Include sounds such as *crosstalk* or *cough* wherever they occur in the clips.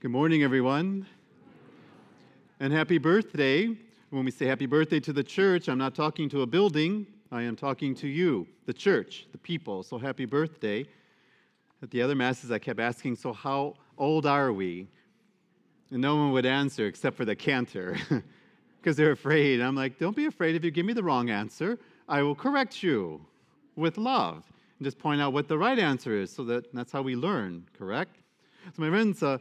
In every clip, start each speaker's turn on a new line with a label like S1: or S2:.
S1: Good morning, everyone. And happy birthday. When we say happy birthday to the church, I'm not talking to a building, I am talking to you, the church, the people. So happy birthday. At the other masses, I kept asking, So how old are we? And no one would answer except for the cantor *laughs* because they're afraid. I'm like, Don't be afraid. If you give me the wrong answer, I will correct you with love and just point out what the right answer is so that that's how we learn, correct? So, my friends, uh,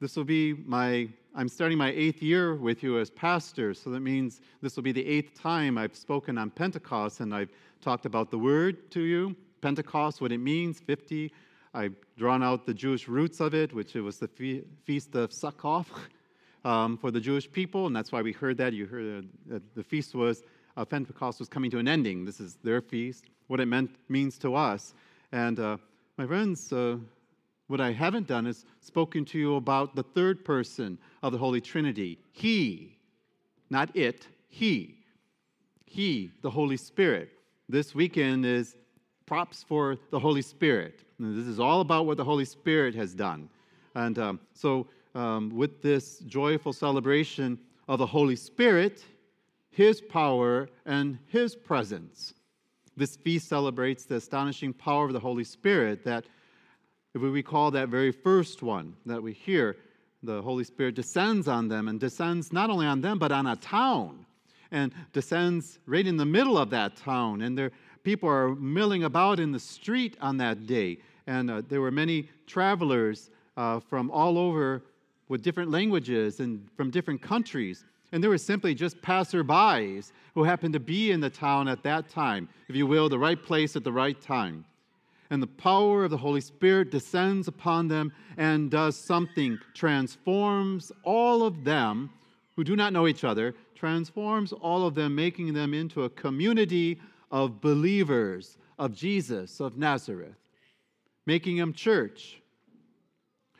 S1: this will be my, I'm starting my eighth year with you as pastor, so that means this will be the eighth time I've spoken on Pentecost and I've talked about the word to you. Pentecost, what it means, 50. I've drawn out the Jewish roots of it, which it was the fe- feast of Sukkot *laughs* um, for the Jewish people, and that's why we heard that. You heard that the feast was, uh, Pentecost was coming to an ending. This is their feast, what it meant means to us. And uh, my friends, uh, what I haven't done is spoken to you about the third person of the Holy Trinity. He, not it, He. He, the Holy Spirit. This weekend is props for the Holy Spirit. And this is all about what the Holy Spirit has done. And um, so, um, with this joyful celebration of the Holy Spirit, His power, and His presence, this feast celebrates the astonishing power of the Holy Spirit that if we recall that very first one that we hear, the Holy Spirit descends on them and descends not only on them, but on a town and descends right in the middle of that town. And there, people are milling about in the street on that day. And uh, there were many travelers uh, from all over with different languages and from different countries. And there were simply just passerbys who happened to be in the town at that time, if you will, the right place at the right time and the power of the Holy Spirit descends upon them and does something, transforms all of them who do not know each other, transforms all of them, making them into a community of believers of Jesus of Nazareth, making them church.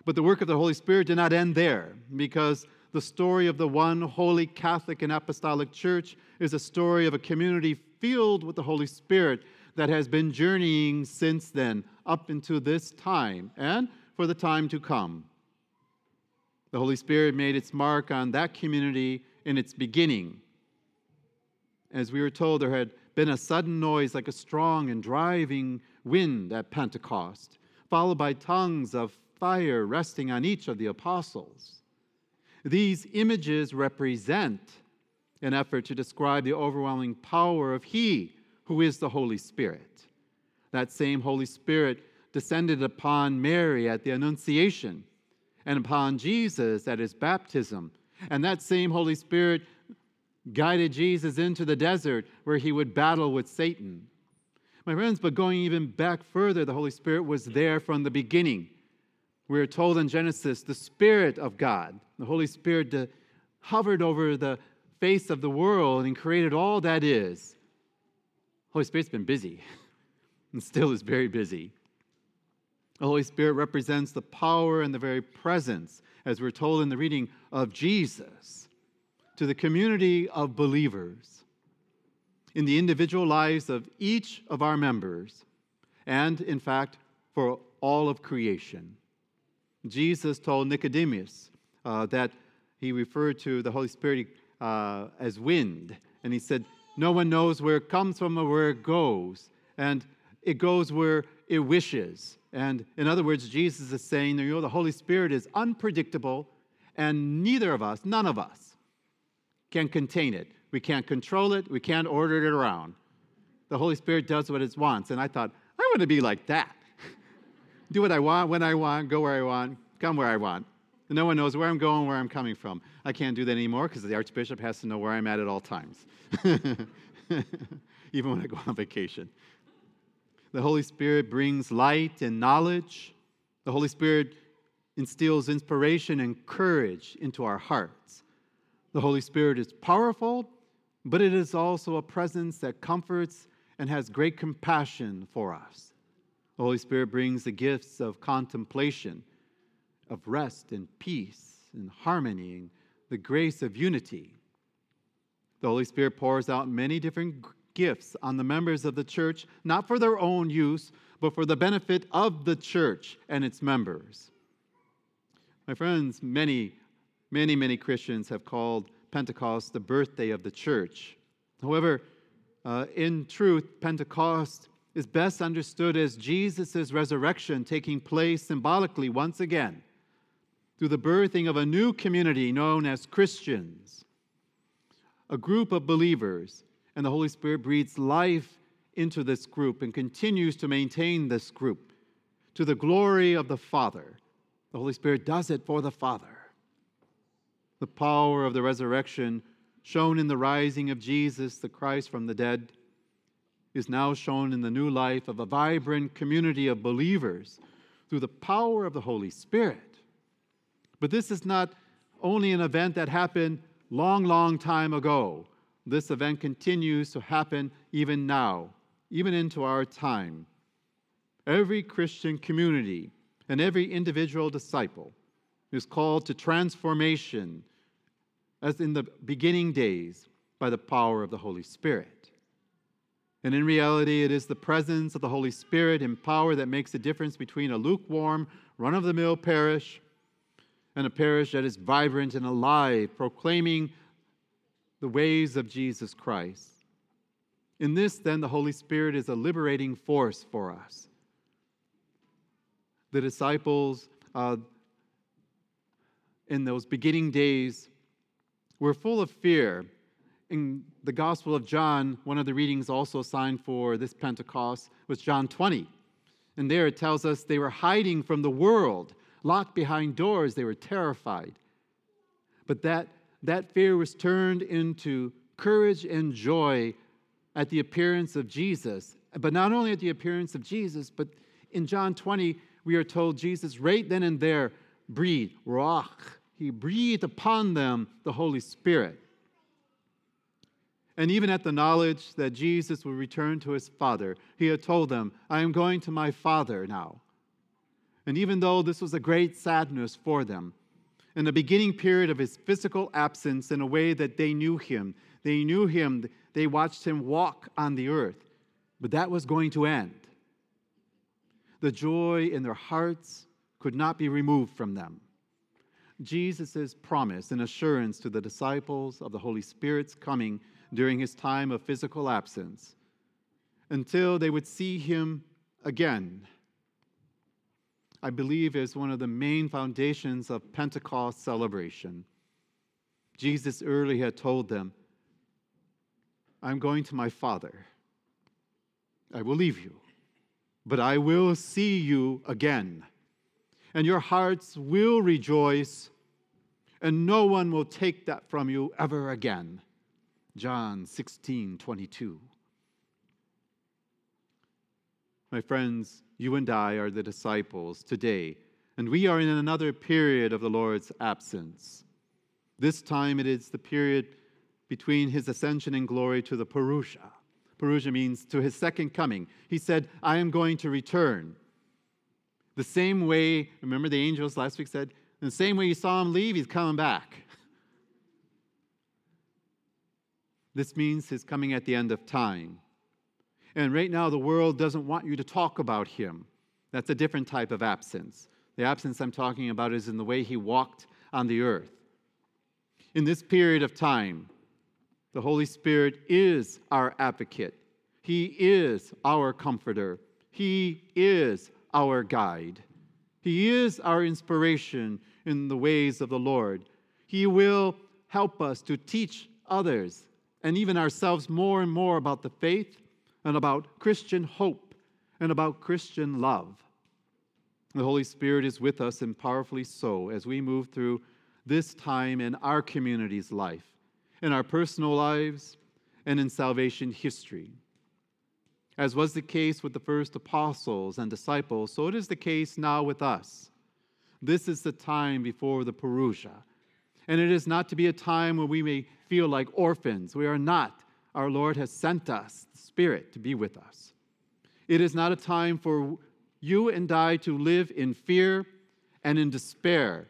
S1: But the work of the Holy Spirit did not end there because the story of the one holy Catholic and Apostolic Church is a story of a community filled with the Holy Spirit that has been journeying since then up into this time and for the time to come. The Holy Spirit made its mark on that community in its beginning. As we were told, there had been a sudden noise like a strong and driving wind at Pentecost, followed by tongues of fire resting on each of the apostles. These images represent an effort to describe the overwhelming power of He who is the Holy Spirit. That same Holy Spirit descended upon Mary at the Annunciation and upon Jesus at his baptism. And that same Holy Spirit guided Jesus into the desert where he would battle with Satan. My friends, but going even back further, the Holy Spirit was there from the beginning. We are told in Genesis, the Spirit of God, the Holy Spirit uh, hovered over the face of the world and created all that is. Holy Spirit's been busy *laughs* and still is very busy. The Holy Spirit represents the power and the very presence, as we're told in the reading, of Jesus to the community of believers in the individual lives of each of our members, and in fact, for all of creation. Jesus told Nicodemus uh, that he referred to the Holy Spirit uh, as wind, and he said, no one knows where it comes from or where it goes. And it goes where it wishes. And in other words, Jesus is saying, you know, the Holy Spirit is unpredictable, and neither of us, none of us, can contain it. We can't control it, we can't order it around. The Holy Spirit does what it wants. And I thought, I want to be like that. *laughs* Do what I want, when I want, go where I want, come where I want. No one knows where I'm going, where I'm coming from. I can't do that anymore because the Archbishop has to know where I'm at at all times, *laughs* even when I go on vacation. The Holy Spirit brings light and knowledge. The Holy Spirit instills inspiration and courage into our hearts. The Holy Spirit is powerful, but it is also a presence that comforts and has great compassion for us. The Holy Spirit brings the gifts of contemplation of rest and peace and harmony and the grace of unity. The Holy Spirit pours out many different gifts on the members of the church, not for their own use, but for the benefit of the church and its members. My friends, many, many, many Christians have called Pentecost the birthday of the church. However, uh, in truth, Pentecost is best understood as Jesus' resurrection taking place symbolically once again through the birthing of a new community known as Christians, a group of believers, and the Holy Spirit breathes life into this group and continues to maintain this group to the glory of the Father. The Holy Spirit does it for the Father. The power of the resurrection, shown in the rising of Jesus, the Christ from the dead, is now shown in the new life of a vibrant community of believers through the power of the Holy Spirit. But this is not only an event that happened long, long time ago. This event continues to happen even now, even into our time. Every Christian community and every individual disciple is called to transformation as in the beginning days by the power of the Holy Spirit. And in reality, it is the presence of the Holy Spirit in power that makes the difference between a lukewarm, run of the mill parish and a parish that is vibrant and alive, proclaiming the ways of Jesus Christ. In this, then, the Holy Spirit is a liberating force for us. The disciples uh, in those beginning days were full of fear. In the Gospel of John, one of the readings also assigned for this Pentecost was John 20. And there it tells us they were hiding from the world locked behind doors, they were terrified. But that, that fear was turned into courage and joy at the appearance of Jesus. But not only at the appearance of Jesus, but in John 20, we are told Jesus right then and there breathed, Ruach. He breathed upon them the Holy Spirit. And even at the knowledge that Jesus would return to his Father, he had told them, I am going to my Father now. And even though this was a great sadness for them, in the beginning period of his physical absence, in a way that they knew him, they knew him, they watched him walk on the earth, but that was going to end. The joy in their hearts could not be removed from them. Jesus' promise and assurance to the disciples of the Holy Spirit's coming during his time of physical absence until they would see him again I believe is one of the main foundations of Pentecost celebration. Jesus early had told them, I'm going to my Father. I will leave you, but I will see you again. And your hearts will rejoice, and no one will take that from you ever again. John 16, 22. My friends, you and I are the disciples today, and we are in another period of the Lord's absence. This time it is the period between his ascension in glory to the Parousia. Parousia means to his second coming. He said, I am going to return. The same way, remember the angels last week said, the same way you saw him leave, he's coming back. This means his coming at the end of time. And right now, the world doesn't want you to talk about him. That's a different type of absence. The absence I'm talking about is in the way he walked on the earth. In this period of time, the Holy Spirit is our advocate, He is our comforter, He is our guide, He is our inspiration in the ways of the Lord. He will help us to teach others and even ourselves more and more about the faith and about Christian hope and about Christian love. The Holy Spirit is with us and powerfully so as we move through this time in our community's life, in our personal lives, and in salvation history. As was the case with the first apostles and disciples, so it is the case now with us. This is the time before the Parousia. And it is not to be a time where we may feel like orphans. We are not. Our Lord has sent us the Spirit to be with us. It is not a time for you and I to live in fear and in despair.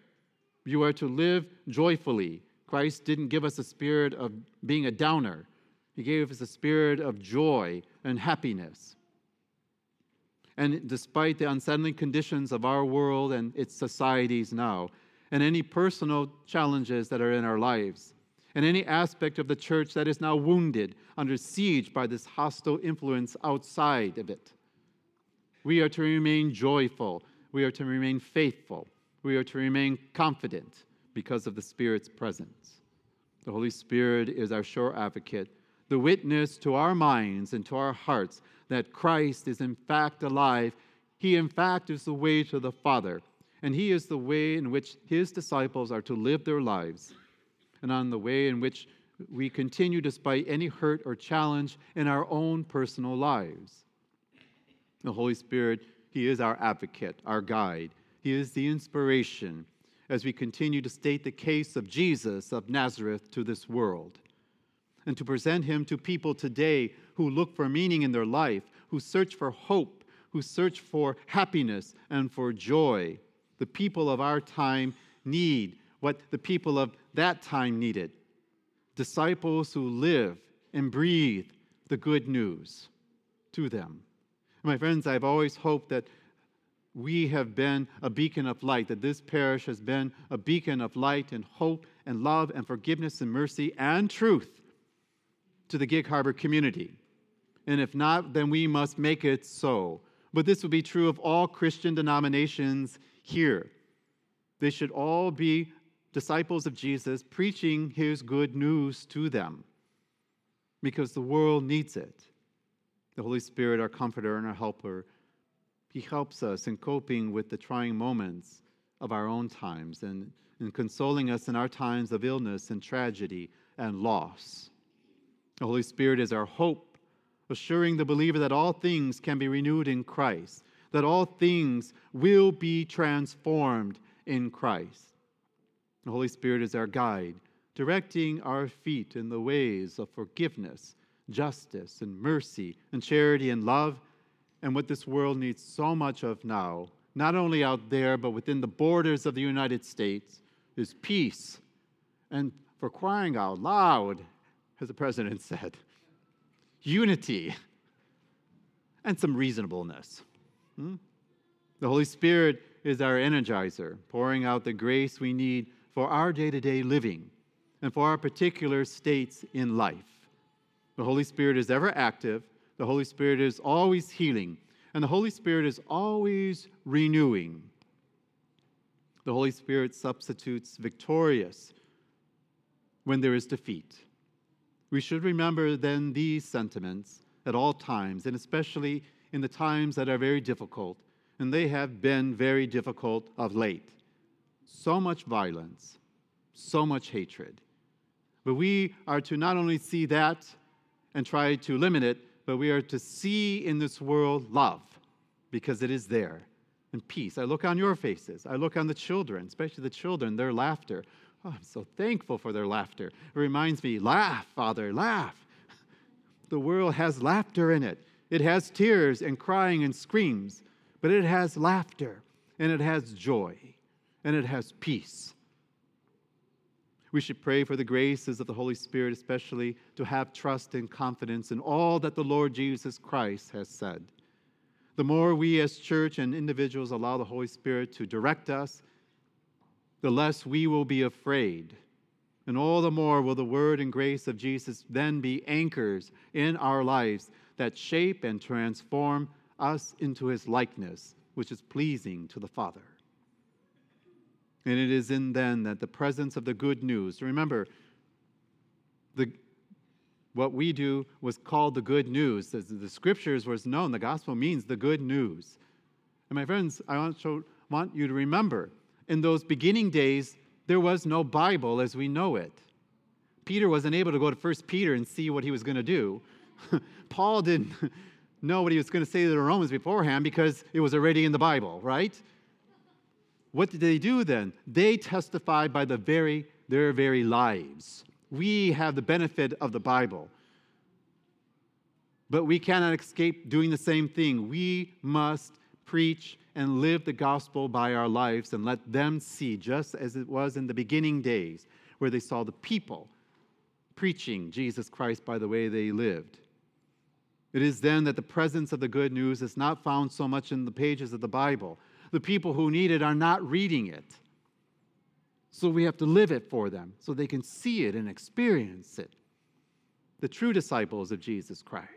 S1: You are to live joyfully. Christ didn't give us a spirit of being a downer, He gave us a spirit of joy and happiness. And despite the unsettling conditions of our world and its societies now, and any personal challenges that are in our lives, and any aspect of the church that is now wounded under siege by this hostile influence outside of it. We are to remain joyful, we are to remain faithful, we are to remain confident because of the Spirit's presence. The Holy Spirit is our sure advocate, the witness to our minds and to our hearts that Christ is in fact alive. He, in fact, is the way to the Father, and He is the way in which His disciples are to live their lives, and on the way in which we continue despite any hurt or challenge in our own personal lives. The Holy Spirit, He is our advocate, our guide. He is the inspiration as we continue to state the case of Jesus of Nazareth to this world and to present him to people today who look for meaning in their life, who search for hope, who search for happiness and for joy. The people of our time need what the people of that time needed disciples who live and breathe the good news to them. My friends, I've always hoped that we have been a beacon of light, that this parish has been a beacon of light and hope and love and forgiveness and mercy and truth to the Gig Harbor community. And if not, then we must make it so. But this would be true of all Christian denominations here. They should all be disciples of Jesus, preaching his good news to them because the world needs it. The Holy Spirit, our comforter and our helper, he helps us in coping with the trying moments of our own times and in consoling us in our times of illness and tragedy and loss. The Holy Spirit is our hope, assuring the believer that all things can be renewed in Christ, that all things will be transformed in Christ. The Holy Spirit is our guide, directing our feet in the ways of forgiveness, justice, and mercy, and charity and love, and what this world needs so much of now, not only out there, but within the borders of the United States, is peace. And for crying out loud, as the president said, unity and some reasonableness. Hmm? The Holy Spirit is our energizer, pouring out the grace we need for our day to day living and for our particular states in life. The Holy Spirit is ever active, the Holy Spirit is always healing, and the Holy Spirit is always renewing. The Holy Spirit substitutes victorious when there is defeat. We should remember then these sentiments at all times, and especially in the times that are very difficult, and they have been very difficult of late. So much violence, so much hatred. But we are to not only see that and try to limit it, but we are to see in this world love because it is there and peace. I look on your faces, I look on the children, especially the children, their laughter. Oh, I'm so thankful for their laughter. It reminds me, laugh, Father, laugh. The world has laughter in it. It has tears and crying and screams, but it has laughter and it has joy and it has peace. We should pray for the graces of the Holy Spirit, especially to have trust and confidence in all that the Lord Jesus Christ has said. The more we as church and individuals allow the Holy Spirit to direct us the less we will be afraid. And all the more will the word and grace of Jesus then be anchors in our lives that shape and transform us into his likeness, which is pleasing to the Father. And it is in then that the presence of the good news, remember, the, what we do was called the good news. The, the scriptures was known, the gospel means the good news. And my friends, I want, to, want you to remember in those beginning days, there was no Bible as we know it. Peter wasn't able to go to 1 Peter and see what he was going to do. *laughs* Paul didn't *laughs* know what he was going to say to the Romans beforehand because it was already in the Bible, right? What did they do then? They testified by the very their very lives. We have the benefit of the Bible. But we cannot escape doing the same thing. We must preach and live the gospel by our lives and let them see, just as it was in the beginning days, where they saw the people preaching Jesus Christ by the way they lived. It is then that the presence of the good news is not found so much in the pages of the Bible. The people who need it are not reading it. So we have to live it for them so they can see it and experience it. The true disciples of Jesus Christ.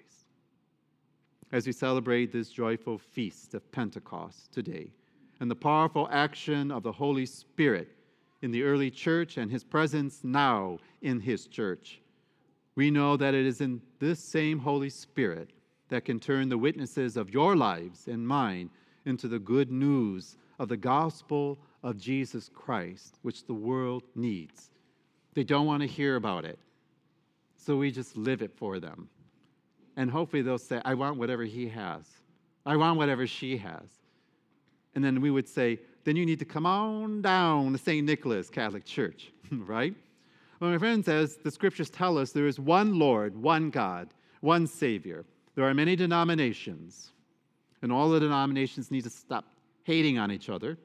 S1: As we celebrate this joyful feast of Pentecost today, and the powerful action of the Holy Spirit in the early church and his presence now in his church, we know that it is in this same Holy Spirit that can turn the witnesses of your lives and mine into the good news of the gospel of Jesus Christ, which the world needs. They don't want to hear about it, so we just live it for them. And hopefully they'll say, I want whatever he has. I want whatever she has. And then we would say, then you need to come on down to St. Nicholas Catholic Church, *laughs* right? Well, my friend says the scriptures tell us, there is one Lord, one God, one Savior. There are many denominations, and all the denominations need to stop hating on each other,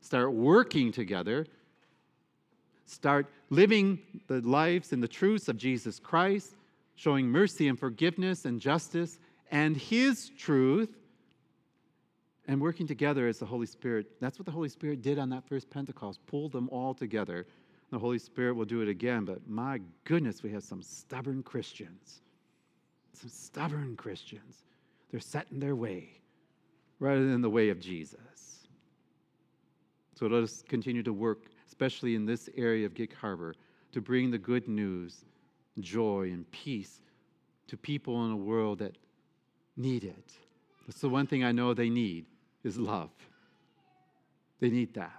S1: start working together, start living the lives and the truths of Jesus Christ, showing mercy and forgiveness and justice and His truth, and working together as the Holy Spirit. That's what the Holy Spirit did on that first Pentecost, pulled them all together. The Holy Spirit will do it again, but my goodness, we have some stubborn Christians some stubborn Christians. They're set in their way rather than the way of Jesus. So let us continue to work, especially in this area of Gig Harbor, to bring the good news, joy, and peace to people in a world that need it. That's the one thing I know they need is love. They need that.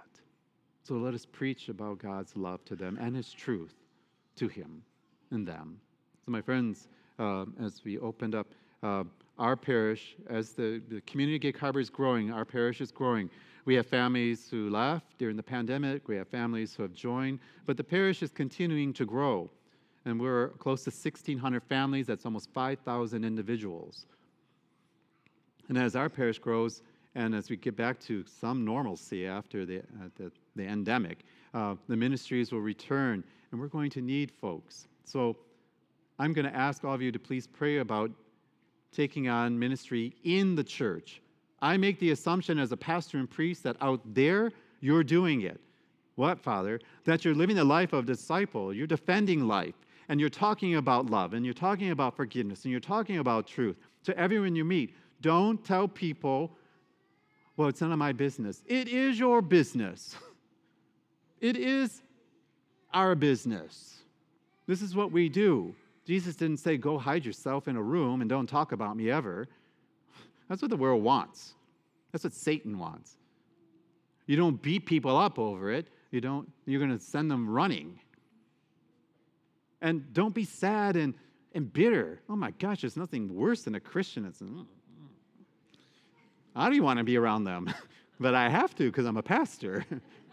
S1: So let us preach about God's love to them and His truth to Him and them. So, my friends, uh, as we opened up uh, our parish, as the, the community Gig Harbor is growing, our parish is growing. We have families who left during the pandemic, we have families who have joined, but the parish is continuing to grow. And we're close to 1,600 families, that's almost 5,000 individuals. And as our parish grows, and as we get back to some normalcy after the, uh, the, the, endemic, uh, the ministries will return, and we're going to need folks. So I'm going to ask all of you to please pray about taking on ministry in the church. I make the assumption as a pastor and priest that out there you're doing it. What, Father? That you're living the life of a disciple, you're defending life, and you're talking about love, and you're talking about forgiveness, and you're talking about truth to everyone you meet. Don't tell people, well, it's none of my business. It is your business. *laughs* It is our business. This is what we do. Jesus didn't say, Go hide yourself in a room and don't talk about me ever. That's what the world wants. That's what Satan wants. You don't beat people up over it. You don't, you're going to send them running. And don't be sad and, and bitter. Oh my gosh, there's nothing worse than a Christian that's, mm, mm. I don't even want to be around them, *laughs* but I have to because I'm a pastor.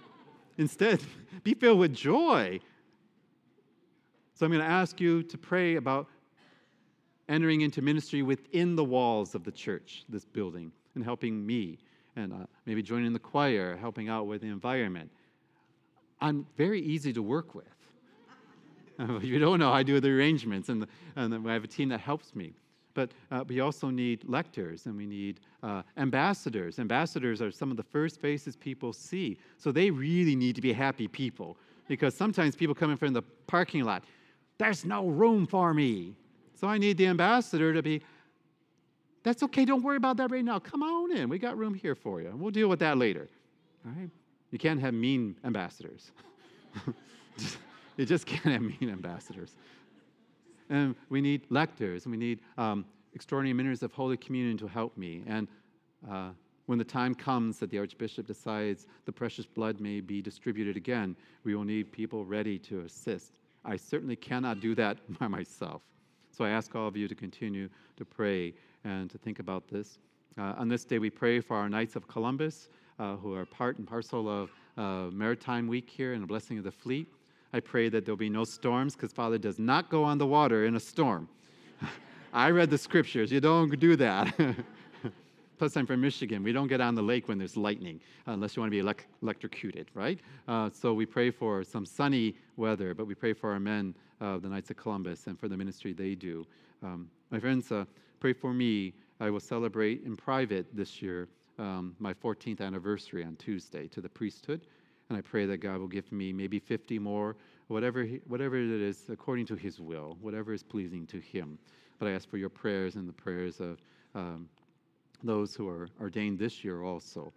S1: *laughs* Instead, be filled with joy so I'm going to ask you to pray about entering into ministry within the walls of the church, this building, and helping me, and uh, maybe joining the choir, helping out with the environment. I'm very easy to work with. *laughs* you don't know, I do the arrangements, and, the, and I have a team that helps me. But uh, we also need lectors and we need uh, ambassadors. Ambassadors are some of the first faces people see. So they really need to be happy people because sometimes people come in from the parking lot. There's no room for me. So I need the ambassador to be, that's okay, don't worry about that right now. Come on in. We got room here for you. We'll deal with that later. All right? You can't have mean ambassadors. *laughs* you just can't have mean ambassadors. And we need lectors, and we need um, extraordinary ministers of Holy Communion to help me. And uh, when the time comes that the Archbishop decides the precious blood may be distributed again, we will need people ready to assist. I certainly cannot do that *laughs* by myself. So I ask all of you to continue to pray and to think about this. Uh, on this day, we pray for our Knights of Columbus, uh, who are part and parcel of uh, Maritime Week here and the blessing of the fleet. I pray that there'll be no storms because Father does not go on the water in a storm. *laughs* I read the scriptures. You don't do that. *laughs* Plus, I'm from Michigan. We don't get on the lake when there's lightning, unless you want to be elect- electrocuted, right? Uh, so we pray for some sunny weather, but we pray for our men, uh, the Knights of Columbus, and for the ministry they do. Um, my friends, uh, pray for me. I will celebrate in private this year um, my 14th anniversary on Tuesday to the priesthood. And I pray that God will give me maybe 50 more, whatever, he, whatever it is, according to His will, whatever is pleasing to Him. But I ask for your prayers and the prayers of um, those who are ordained this year also.